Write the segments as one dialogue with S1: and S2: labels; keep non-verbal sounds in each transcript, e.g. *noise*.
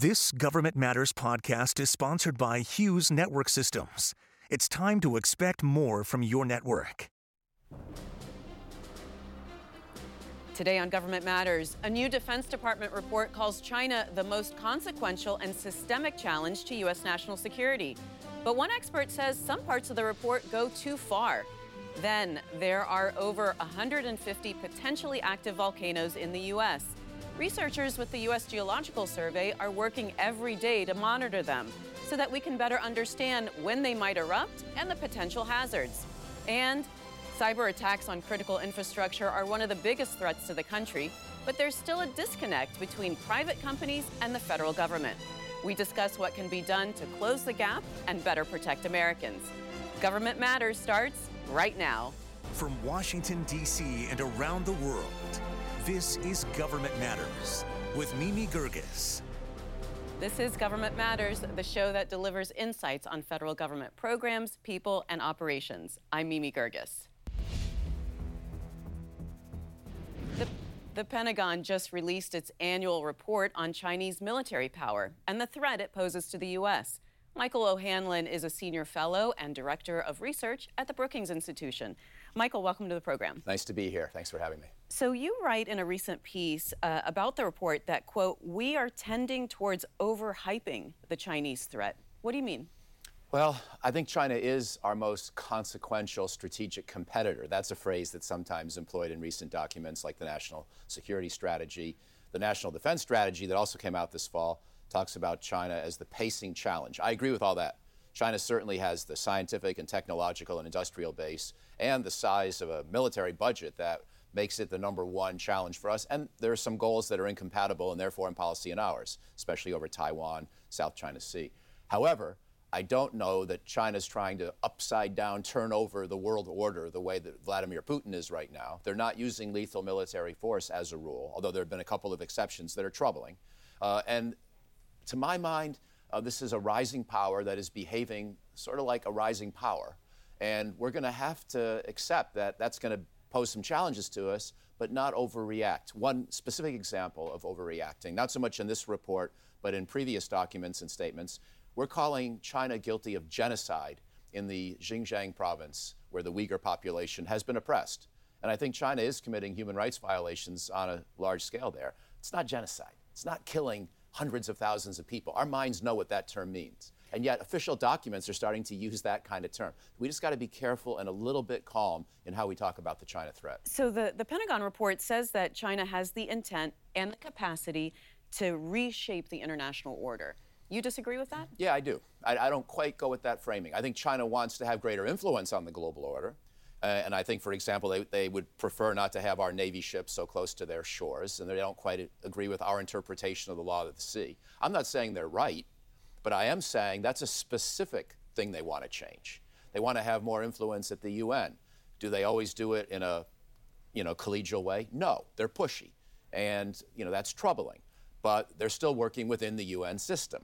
S1: This Government Matters podcast is sponsored by Hughes Network Systems. It's time to expect more from your network.
S2: Today on Government Matters, a new Defense Department report calls China the most consequential and systemic challenge to U.S. national security. But one expert says some parts of the report go too far. Then, there are over 150 potentially active volcanoes in the U.S. Researchers with the U.S. Geological Survey are working every day to monitor them so that we can better understand when they might erupt and the potential hazards. And cyber attacks on critical infrastructure are one of the biggest threats to the country, but there's still a disconnect between private companies and the federal government. We discuss what can be done to close the gap and better protect Americans. Government Matters starts right now.
S1: From Washington, D.C. and around the world, this is Government Matters with Mimi Geerges.
S2: This is Government Matters, the show that delivers insights on federal government programs, people, and operations. I'm Mimi Geerges. The, the Pentagon just released its annual report on Chinese military power and the threat it poses to the U.S. Michael O'Hanlon is a senior fellow and director of research at the Brookings Institution. Michael, welcome to the program.
S3: Nice to be here. Thanks for having me.
S2: So you write in a recent piece uh, about the report that, quote, we are tending towards overhyping the Chinese threat. What do you mean?
S3: Well, I think China is our most consequential strategic competitor. That's a phrase that's sometimes employed in recent documents like the National Security Strategy. The National Defense Strategy that also came out this fall talks about China as the pacing challenge. I agree with all that. China certainly has the scientific and technological and industrial base and the size of a military budget that makes it the number one challenge for us. And there are some goals that are incompatible in their foreign policy and ours, especially over Taiwan, South China Sea. However, I don't know that China's trying to upside down turn over the world order the way that Vladimir Putin is right now. They're not using lethal military force as a rule, although there have been a couple of exceptions that are troubling. Uh, and to my mind, uh, this is a rising power that is behaving sort of like a rising power. And we're going to have to accept that that's going to pose some challenges to us, but not overreact. One specific example of overreacting, not so much in this report, but in previous documents and statements, we're calling China guilty of genocide in the Xinjiang province, where the Uyghur population has been oppressed. And I think China is committing human rights violations on a large scale there. It's not genocide, it's not killing hundreds of thousands of people. Our minds know what that term means. And yet, official documents are starting to use that kind of term. We just got to be careful and a little bit calm in how we talk about the China threat.
S2: So, the, the Pentagon report says that China has the intent and the capacity to reshape the international order. You disagree with that?
S3: Yeah, I do. I, I don't quite go with that framing. I think China wants to have greater influence on the global order. Uh, and I think, for example, they, they would prefer not to have our Navy ships so close to their shores, and they don't quite agree with our interpretation of the law of the sea. I'm not saying they're right, but I am saying that's a specific thing they want to change. They want to have more influence at the UN. Do they always do it in a you know, collegial way? No, they're pushy. And you know, that's troubling. But they're still working within the UN system.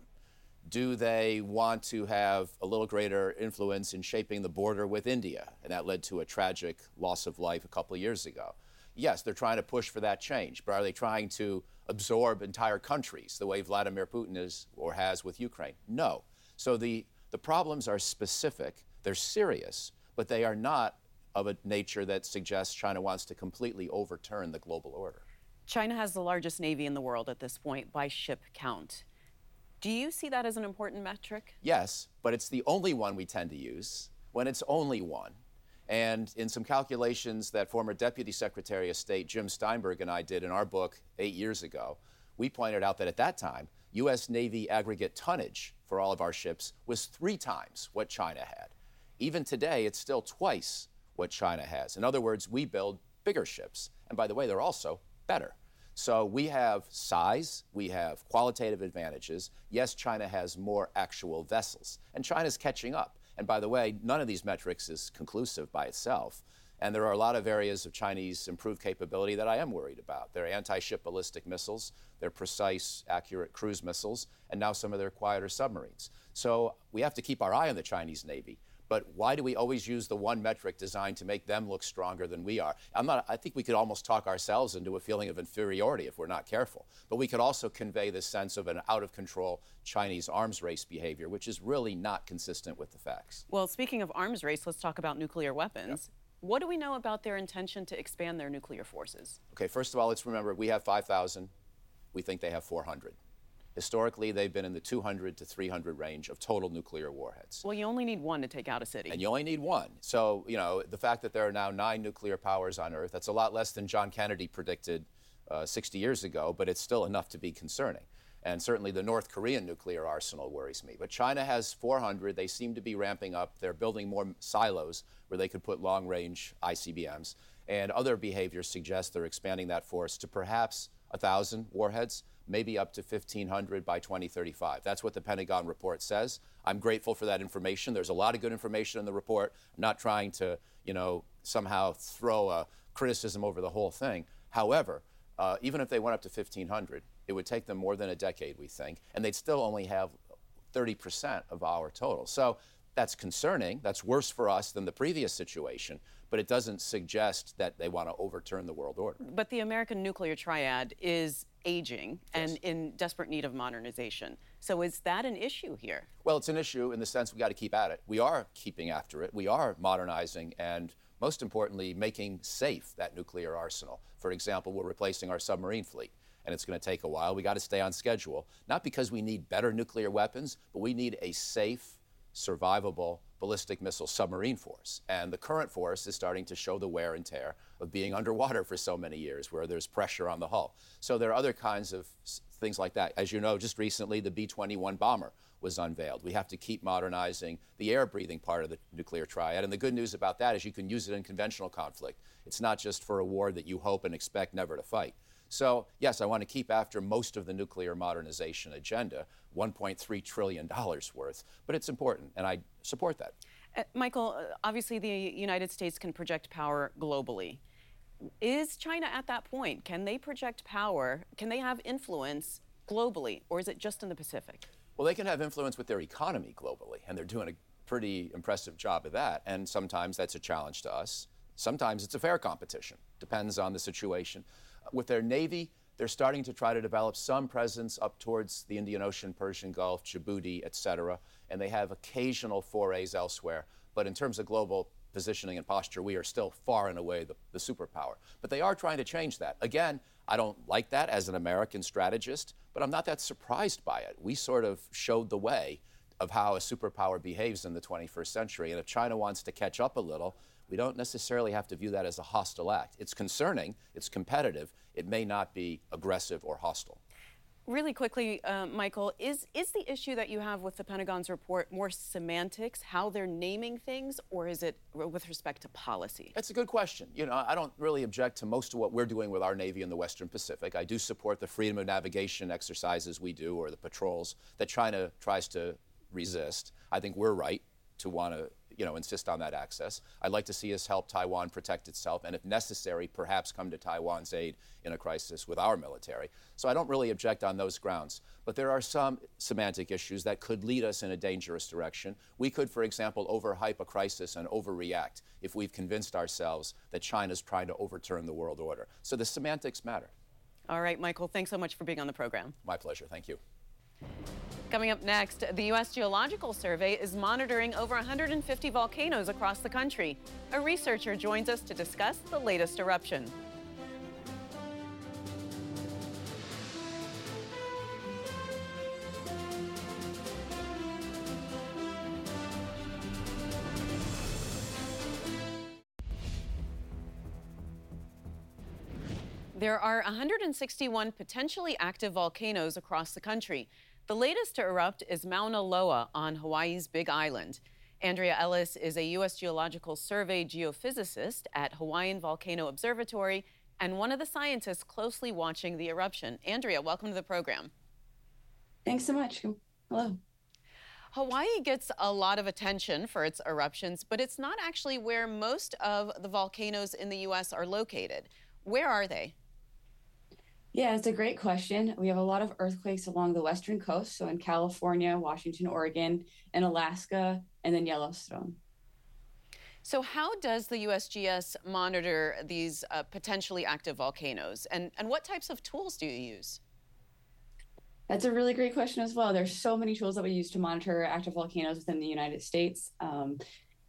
S3: Do they want to have a little greater influence in shaping the border with India? And that led to a tragic loss of life a couple of years ago. Yes, they're trying to push for that change, but are they trying to absorb entire countries the way Vladimir Putin is or has with Ukraine? No. So the, the problems are specific, they're serious, but they are not of a nature that suggests China wants to completely overturn the global order.
S2: China has the largest navy in the world at this point by ship count. Do you see that as an important metric?
S3: Yes, but it's the only one we tend to use when it's only one. And in some calculations that former Deputy Secretary of State Jim Steinberg and I did in our book eight years ago, we pointed out that at that time, U.S. Navy aggregate tonnage for all of our ships was three times what China had. Even today, it's still twice what China has. In other words, we build bigger ships. And by the way, they're also better. So we have size, we have qualitative advantages. Yes, China has more actual vessels, and China's catching up. And by the way, none of these metrics is conclusive by itself. And there are a lot of areas of Chinese improved capability that I am worried about. Their anti ship ballistic missiles, their precise, accurate cruise missiles, and now some of their quieter submarines. So we have to keep our eye on the Chinese Navy. But why do we always use the one metric designed to make them look stronger than we are? I'm not, I think we could almost talk ourselves into a feeling of inferiority if we're not careful. But we could also convey this sense of an out of control Chinese arms race behavior, which is really not consistent with the facts.
S2: Well, speaking of arms race, let's talk about nuclear weapons. Yep. What do we know about their intention to expand their nuclear forces?
S3: Okay, first of all, let's remember we have 5,000. We think they have 400. Historically, they've been in the 200 to 300 range of total nuclear warheads.
S2: Well, you only need one to take out a city.
S3: And you only need one. So, you know, the fact that there are now nine nuclear powers on Earth, that's a lot less than John Kennedy predicted uh, 60 years ago, but it's still enough to be concerning. And certainly the North Korean nuclear arsenal worries me. But China has 400. They seem to be ramping up. They're building more silos where they could put long range ICBMs. And other behaviors suggest they're expanding that force to perhaps 1,000 warheads maybe up to 1,500 by 2035. That's what the Pentagon report says. I'm grateful for that information. There's a lot of good information in the report. I'm not trying to, you know, somehow throw a criticism over the whole thing. However, uh, even if they went up to 1,500, it would take them more than a decade, we think, and they'd still only have 30% of our total. So that's concerning. That's worse for us than the previous situation, but it doesn't suggest that they want to overturn the world order.
S2: But the American nuclear triad is aging yes. and in desperate need of modernization. So is that an issue here?
S3: Well, it's an issue in the sense we got to keep at it. We are keeping after it. We are modernizing and most importantly making safe that nuclear arsenal. For example, we're replacing our submarine fleet and it's going to take a while. We got to stay on schedule, not because we need better nuclear weapons, but we need a safe, survivable ballistic missile submarine force. And the current force is starting to show the wear and tear of being *laughs* underwater for so many years, where there's pressure on the hull. So there are other kinds of things like that. As you know, just recently, the B 21 bomber was unveiled. We have to keep modernizing the air breathing part of the nuclear triad. And the good news about that is you can use it in conventional conflict. It's not just for a war that you hope and expect never to fight. So, yes, I want to keep after most of the nuclear modernization agenda, $1.3 trillion worth, but it's important, and I support that.
S2: Uh, Michael, uh, obviously the United States can project power globally. Is China at that point? Can they project power? Can they have influence globally, or is it just in the Pacific?
S3: Well, they can have influence with their economy globally, and they're doing a pretty impressive job of that. And sometimes that's a challenge to us. Sometimes it's a fair competition. Depends on the situation. With their Navy, they're starting to try to develop some presence up towards the Indian Ocean, Persian Gulf, Djibouti, et cetera, and they have occasional forays elsewhere. But in terms of global positioning and posture, we are still far and away the, the superpower. But they are trying to change that. Again, I don't like that as an American strategist, but I'm not that surprised by it. We sort of showed the way of how a superpower behaves in the 21st century. And if China wants to catch up a little, we don't necessarily have to view that as a hostile act. It's concerning, it's competitive, it may not be aggressive or hostile.
S2: Really quickly, uh, Michael, is, is the issue that you have with the Pentagon's report more semantics, how they're naming things, or is it with respect to policy?
S3: That's a good question. You know, I don't really object to most of what we're doing with our Navy in the Western Pacific. I do support the freedom of navigation exercises we do or the patrols that China tries to resist. I think we're right to want to you know, insist on that access. I'd like to see us help Taiwan protect itself, and if necessary, perhaps come to Taiwan's aid in a crisis with our military. So I don't really object on those grounds. But there are some semantic issues that could lead us in a dangerous direction. We could, for example, overhype a crisis and overreact if we've convinced ourselves that China's trying to overturn the world order. So the semantics matter.
S2: All right, Michael, thanks so much for being on the program.
S3: My pleasure. Thank you.
S2: Coming up next, the U.S. Geological Survey is monitoring over 150 volcanoes across the country. A researcher joins us to discuss the latest eruption. There are 161 potentially active volcanoes across the country. The latest to erupt is Mauna Loa on Hawaii's Big Island. Andrea Ellis is a U.S. Geological Survey geophysicist at Hawaiian Volcano Observatory and one of the scientists closely watching the eruption. Andrea, welcome to the program.
S4: Thanks so much. Hello.
S2: Hawaii gets a lot of attention for its eruptions, but it's not actually where most of the volcanoes in the U.S. are located. Where are they?
S4: Yeah, it's a great question. We have a lot of earthquakes along the western coast, so in California, Washington, Oregon, and Alaska, and then Yellowstone.
S2: So, how does the USGS monitor these uh, potentially active volcanoes, and, and what types of tools do you use?
S4: That's a really great question as well. There's so many tools that we use to monitor active volcanoes within the United States. Um,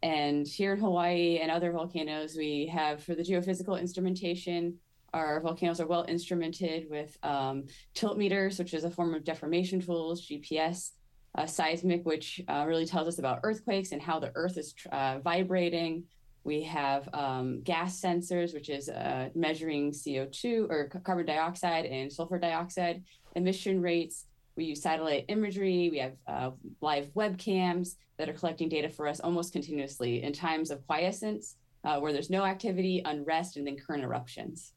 S4: and here in Hawaii and other volcanoes, we have for the geophysical instrumentation, our volcanoes are well instrumented with um, tilt meters, which is a form of deformation tools, GPS, uh, seismic, which uh, really tells us about earthquakes and how the earth is uh, vibrating. We have um, gas sensors, which is uh, measuring CO2 or carbon dioxide and sulfur dioxide emission rates. We use satellite imagery. We have uh, live webcams that are collecting data for us almost continuously in times of quiescence, uh, where there's no activity, unrest, and then current eruptions.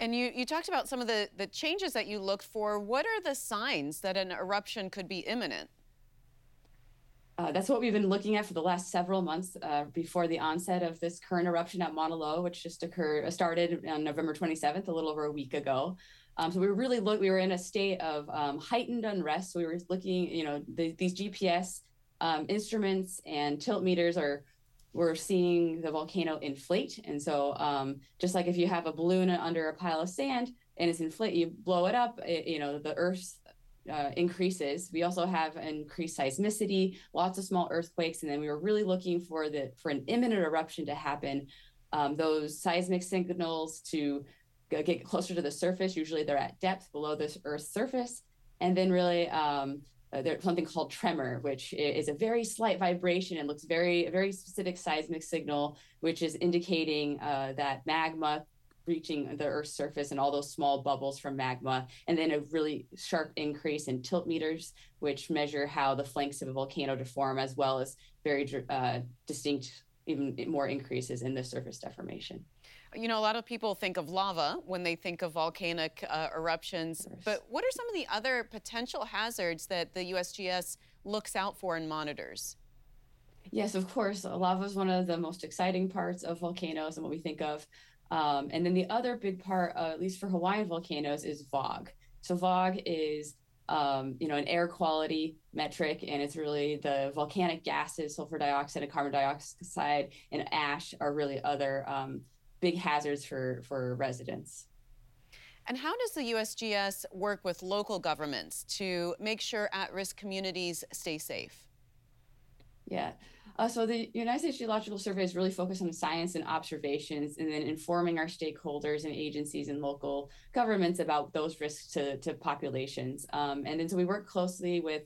S2: And you, you talked about some of the, the changes that you looked for. What are the signs that an eruption could be imminent?
S4: Uh, that's what we've been looking at for the last several months uh, before the onset of this current eruption at Mauna Loa, which just occurred, uh, started on November 27th, a little over a week ago. Um, so we were really look, we were in a state of um, heightened unrest. So we were looking, you know, the, these GPS um, instruments and tilt meters are we're seeing the volcano inflate. And so, um, just like if you have a balloon under a pile of sand and it's inflate, you blow it up, it, you know, the Earth's uh, increases. We also have increased seismicity, lots of small earthquakes, and then we were really looking for the for an imminent eruption to happen. Um, those seismic signals to get closer to the surface. Usually, they're at depth below the Earth's surface, and then really um, uh, there's something called tremor, which is a very slight vibration and looks very very specific seismic signal, which is indicating uh, that magma reaching the Earth's surface and all those small bubbles from magma, and then a really sharp increase in tilt meters, which measure how the flanks of a volcano deform, as well as very uh, distinct, even more increases in the surface deformation.
S2: You know, a lot of people think of lava when they think of volcanic uh, eruptions, but what are some of the other potential hazards that the USGS looks out for and monitors?
S4: Yes, of course. Lava is one of the most exciting parts of volcanoes and what we think of. Um, and then the other big part, uh, at least for Hawaiian volcanoes, is VOG. So VOG is um, you know, an air quality metric, and it's really the volcanic gases, sulfur dioxide and carbon dioxide and ash are really other um, big hazards for, for residents.
S2: And how does the USGS work with local governments to make sure at risk communities stay safe?
S4: Yeah. Uh, so the United States Geological Survey is really focused on science and observations and then informing our stakeholders and agencies and local governments about those risks to, to populations. Um, and then so we work closely with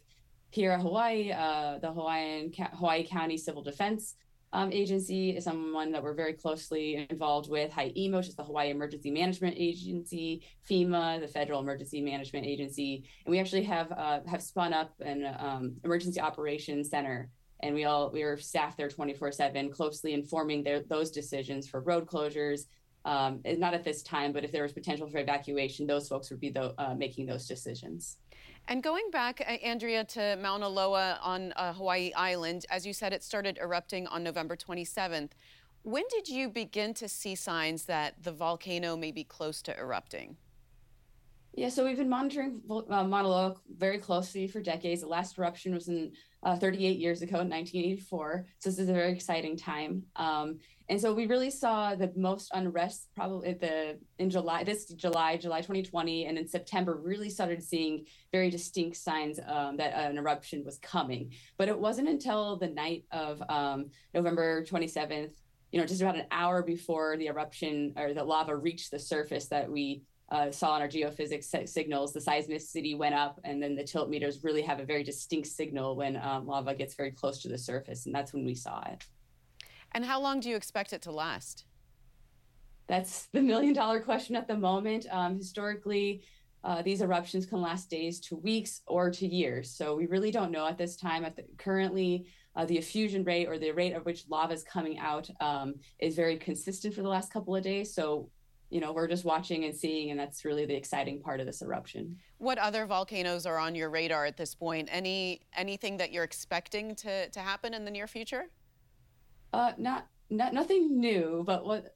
S4: here at Hawaii, uh, the Hawaiian Hawaii County Civil Defense um, Agency is someone that we're very closely involved with. HIEMA, which is the Hawaii Emergency Management Agency, FEMA, the Federal Emergency Management Agency, and we actually have uh, have spun up an um, emergency operations center. And we all we were staffed there 24 7 closely informing their, those decisions for road closures. Um, not at this time but if there was potential for evacuation those folks would be the, uh, making those decisions
S2: and going back, Andrea, to Mauna Loa on uh, Hawaii Island, as you said, it started erupting on November 27th. When did you begin to see signs that the volcano may be close to erupting?
S4: Yeah, so we've been monitoring uh, Mauna Loa very closely for decades. The last eruption was in uh, 38 years ago in 1984. So this is a very exciting time. Um, and so we really saw the most unrest probably the in July, this July, July 2020, and in September, really started seeing very distinct signs um, that an eruption was coming. But it wasn't until the night of um, November 27th, you know, just about an hour before the eruption or the lava reached the surface that we uh, saw on our geophysics signals, the seismicity went up, and then the tilt meters really have a very distinct signal when um, lava gets very close to the surface, and that's when we saw it.
S2: And how long do you expect it to last?
S4: That's the million dollar question at the moment. Um, historically, uh, these eruptions can last days to weeks or to years. So we really don't know at this time. At the, currently, uh, the effusion rate or the rate at which lava is coming out um, is very consistent for the last couple of days. So you know we're just watching and seeing and that's really the exciting part of this eruption
S2: what other volcanoes are on your radar at this point any anything that you're expecting to to happen in the near future
S4: uh not not nothing new but what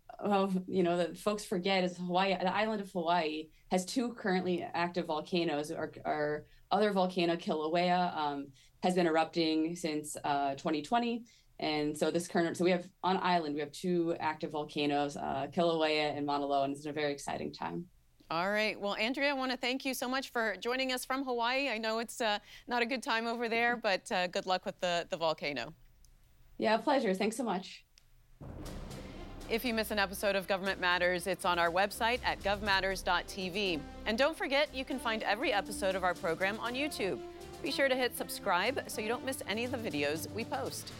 S4: you know that folks forget is hawaii the island of hawaii has two currently active volcanoes our, our other volcano kilauea um, has been erupting since uh, 2020 And so this current, so we have on island, we have two active volcanoes, uh, Kilauea and Mauna Loa, and it's a very exciting time.
S2: All right. Well, Andrea, I want to thank you so much for joining us from Hawaii. I know it's uh, not a good time over there, but uh, good luck with the, the volcano.
S4: Yeah, pleasure. Thanks so much.
S2: If you miss an episode of Government Matters, it's on our website at govmatters.tv. And don't forget, you can find every episode of our program on YouTube. Be sure to hit subscribe so you don't miss any of the videos we post.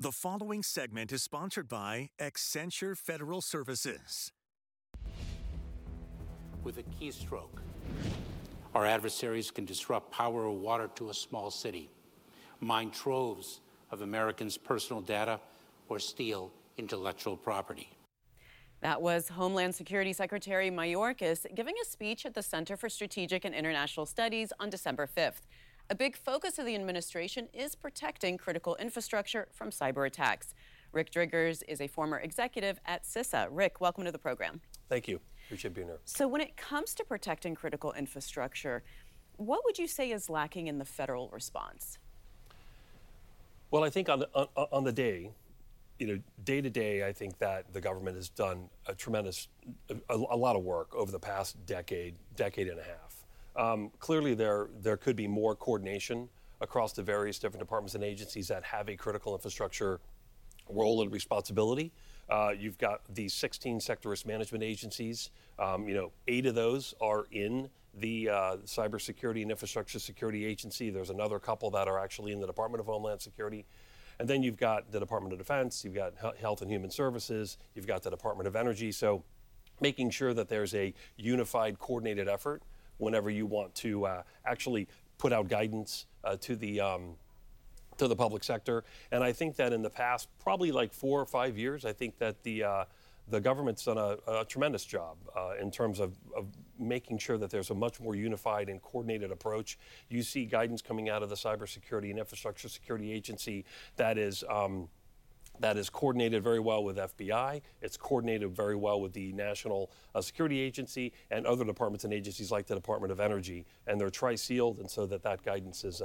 S1: The following segment is sponsored by Accenture Federal Services.
S5: With a keystroke, our adversaries can disrupt power or water to a small city, mine troves of Americans' personal data, or steal intellectual property.
S2: That was Homeland Security Secretary Mayorkas giving a speech at the Center for Strategic and International Studies on December 5th. A big focus of the administration is protecting critical infrastructure from cyber attacks. Rick Driggers is a former executive at CISA. Rick, welcome to the program.
S6: Thank you.
S2: So, when it comes to protecting critical infrastructure, what would you say is lacking in the federal response?
S6: Well, I think on the, on, on the day, you know, day to day, I think that the government has done a tremendous, a, a lot of work over the past decade, decade and a half. Um, clearly, there there could be more coordination across the various different departments and agencies that have a critical infrastructure role and responsibility. Uh, you've got these 16 sector risk management agencies. Um, you know, eight of those are in the uh, Cybersecurity and Infrastructure Security Agency. There's another couple that are actually in the Department of Homeland Security. And then you've got the Department of Defense, you've got Health and Human Services, you've got the Department of Energy. So making sure that there's a unified, coordinated effort whenever you want to uh, actually put out guidance uh, to the um, to the public sector. And I think that in the past, probably like four or five years, I think that the uh, the government's done a, a tremendous job uh, in terms of, of, making sure that there's a much more unified and coordinated approach. You see guidance coming out of the Cybersecurity and Infrastructure Security Agency that is um, that is coordinated very well with FBI. It's coordinated very well with the National uh, Security Agency and other departments and agencies like the Department of Energy. And they're tri-sealed, and so that that guidance is.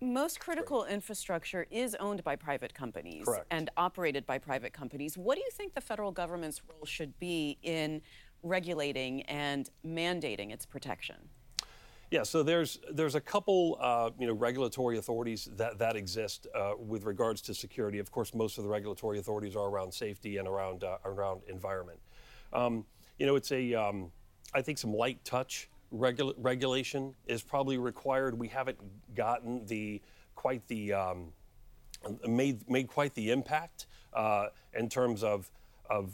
S2: Most critical infrastructure is owned by private companies
S6: Correct.
S2: and operated by private companies. What do you think the federal government's role should be in regulating and mandating its protection?
S6: Yeah, so there's there's a couple uh, you know regulatory authorities that that exist uh, with regards to security. Of course, most of the regulatory authorities are around safety and around uh, around environment. Um, you know, it's a um, I think some light touch regula- regulation is probably required. We haven't gotten the quite the um, made made quite the impact uh, in terms of of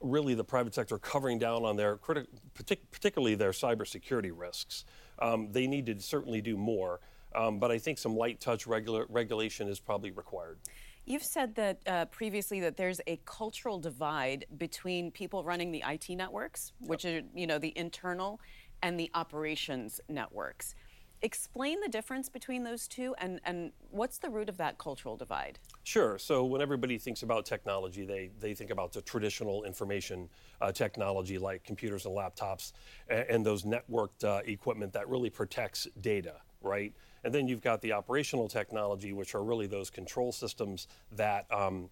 S6: really the private sector covering down on their criti- partic- particularly their cybersecurity risks. Um, they need to certainly do more, um, but I think some light touch regula- regulation is probably required.
S2: You've said that uh, previously that there's a cultural divide between people running the IT networks, which yep. are you know the internal, and the operations networks. Explain the difference between those two and, and what's the root of that cultural divide?
S6: Sure. So, when everybody thinks about technology, they, they think about the traditional information uh, technology like computers and laptops and, and those networked uh, equipment that really protects data, right? And then you've got the operational technology, which are really those control systems that, um,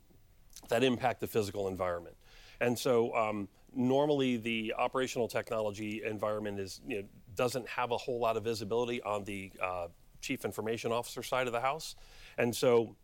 S6: that impact the physical environment. And so, um, normally the operational technology environment is you know, doesn't have a whole lot of visibility on the uh, chief information officer side of the house. And so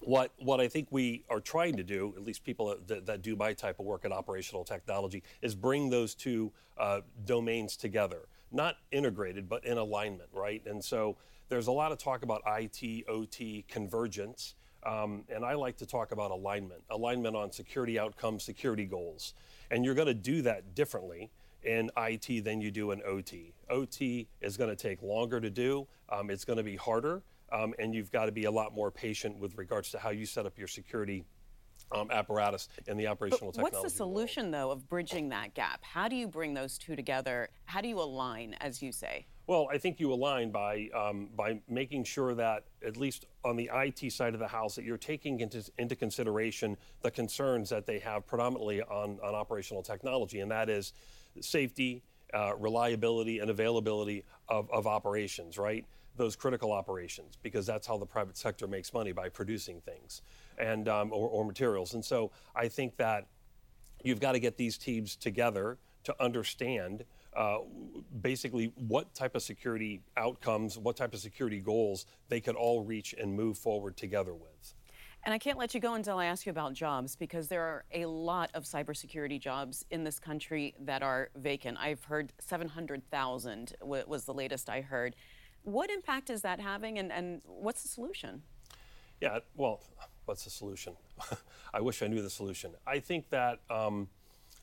S6: what, what I think we are trying to do, at least people that, that do my type of work in operational technology, is bring those two uh, domains together. Not integrated, but in alignment, right? And so there's a lot of talk about IT, OT, convergence. Um, and I like to talk about alignment, alignment on security outcomes, security goals. And you're going to do that differently in IT than you do in OT. OT is going to take longer to do, um, it's going to be harder, um, and you've got to be a lot more patient with regards to how you set up your security. Um, apparatus and the operational
S2: but
S6: technology.
S2: What's the solution, world. though, of bridging that gap? How do you bring those two together? How do you align, as you say?
S6: Well, I think you align by um, by making sure that at least on the IT side of the house that you're taking into, into consideration the concerns that they have predominantly on, on operational technology, and that is safety uh, reliability and availability of, of operations, right? Those critical operations, because that's how the private sector makes money by producing things and um, or, or materials. And so I think that you've got to get these teams together to understand uh, basically what type of security outcomes, what type of security goals they could all reach and move forward together with.
S2: And I can't let you go until I ask you about jobs because there are a lot of cybersecurity jobs in this country that are vacant. I've heard 700,000 was the latest I heard. What impact is that having and, and what's the solution?
S6: Yeah, well, what's the solution? *laughs* I wish I knew the solution. I think that, um,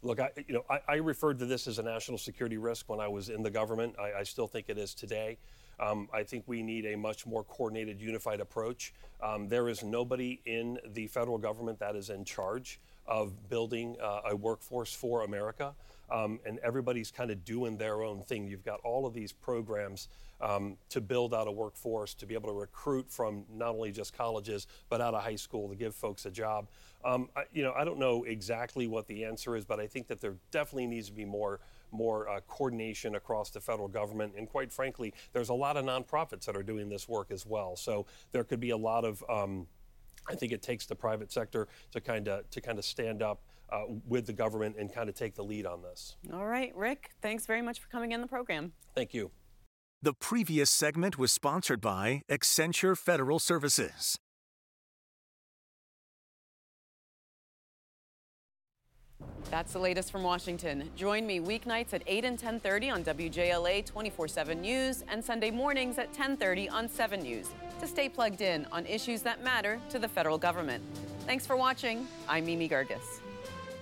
S6: look, I, you know, I, I, referred to this as a national security risk when I was in the government. I, I still think it is today. Um, I think we need a much more coordinated, unified approach. Um, there is nobody in the federal government that is in charge of building uh, a workforce for America. Um, and everybody's kind of doing their own thing. You've got all of these programs um, to build out a workforce, to be able to recruit from not only just colleges, but out of high school to give folks a job. Um, I, you know, I don't know exactly what the answer is, but I think that there definitely needs to be more more uh, coordination across the federal government. And quite frankly, there's a lot of nonprofits that are doing this work as well. So there could be a lot of um, I think it takes the private sector to kind of to kind of stand up uh, with the government and kind of take the lead on this.
S2: All right, Rick, thanks very much for coming in the program.
S6: Thank you.
S1: The previous segment was sponsored by Accenture Federal Services.
S2: That's the latest from Washington. Join me weeknights at 8 and 10:30 on WJLA 24/7 News and Sunday mornings at 10:30 on 7 News to stay plugged in on issues that matter to the federal government. Thanks for watching. I'm Mimi Geerges.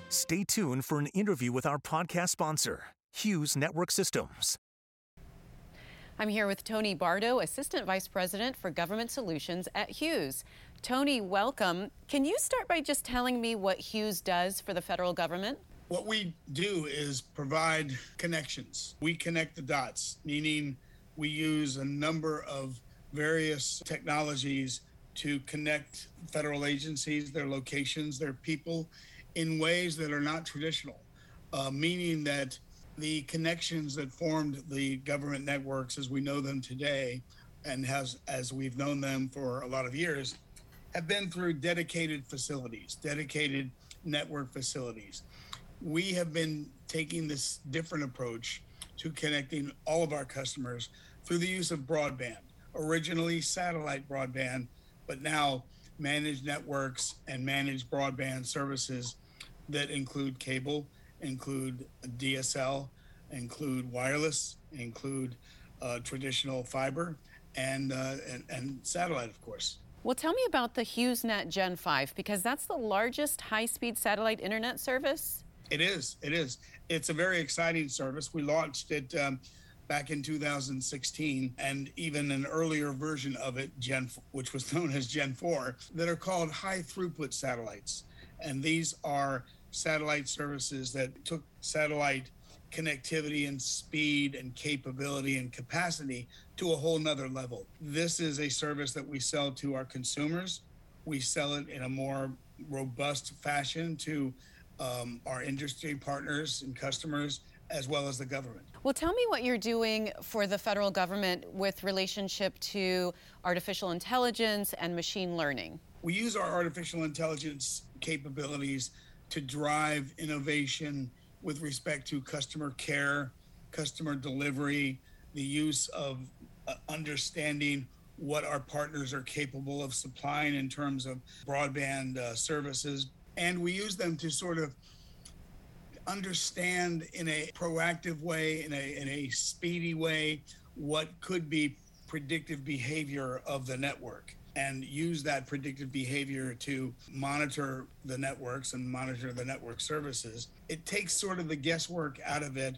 S1: Stay tuned for an interview with our podcast sponsor, Hughes Network Systems.
S2: I'm here with Tony Bardo, Assistant Vice President for Government Solutions at Hughes. Tony, welcome. Can you start by just telling me what Hughes does for the federal government?
S7: What we do is provide connections. We connect the dots, meaning we use a number of various technologies to connect federal agencies, their locations, their people in ways that are not traditional, uh, meaning that the connections that formed the government networks as we know them today and has as we've known them for a lot of years have been through dedicated facilities, dedicated network facilities. We have been taking this different approach to connecting all of our customers through the use of broadband originally satellite broadband, but now managed networks and managed broadband services that include cable, include DSL, include wireless, include uh, traditional fiber, and, uh, and, and satellite, of course.
S2: Well, tell me about the HughesNet Gen 5 because that's the largest high speed satellite internet service.
S7: It is. It is. It's a very exciting service. We launched it um, back in 2016, and even an earlier version of it, Gen, which was *laughs* known as Gen 4, that are called high throughput satellites. And these are satellite services that took satellite connectivity and speed and capability and capacity to a whole nother level. This is a service that we sell to our consumers. We sell it in a more robust fashion to um, our industry partners and customers as well as the government.
S2: Well, tell me what you're doing for the federal government with relationship to artificial intelligence and machine learning.
S7: We use our artificial intelligence capabilities to drive innovation with respect to customer care, customer delivery, the use of uh, understanding what our partners are capable of supplying in terms of broadband uh, services. And we use them to sort of understand in a proactive way, in a, in a speedy way, what could be predictive behavior of the network and use that predictive behavior to monitor the networks and monitor the network services. It takes sort of the guesswork out of it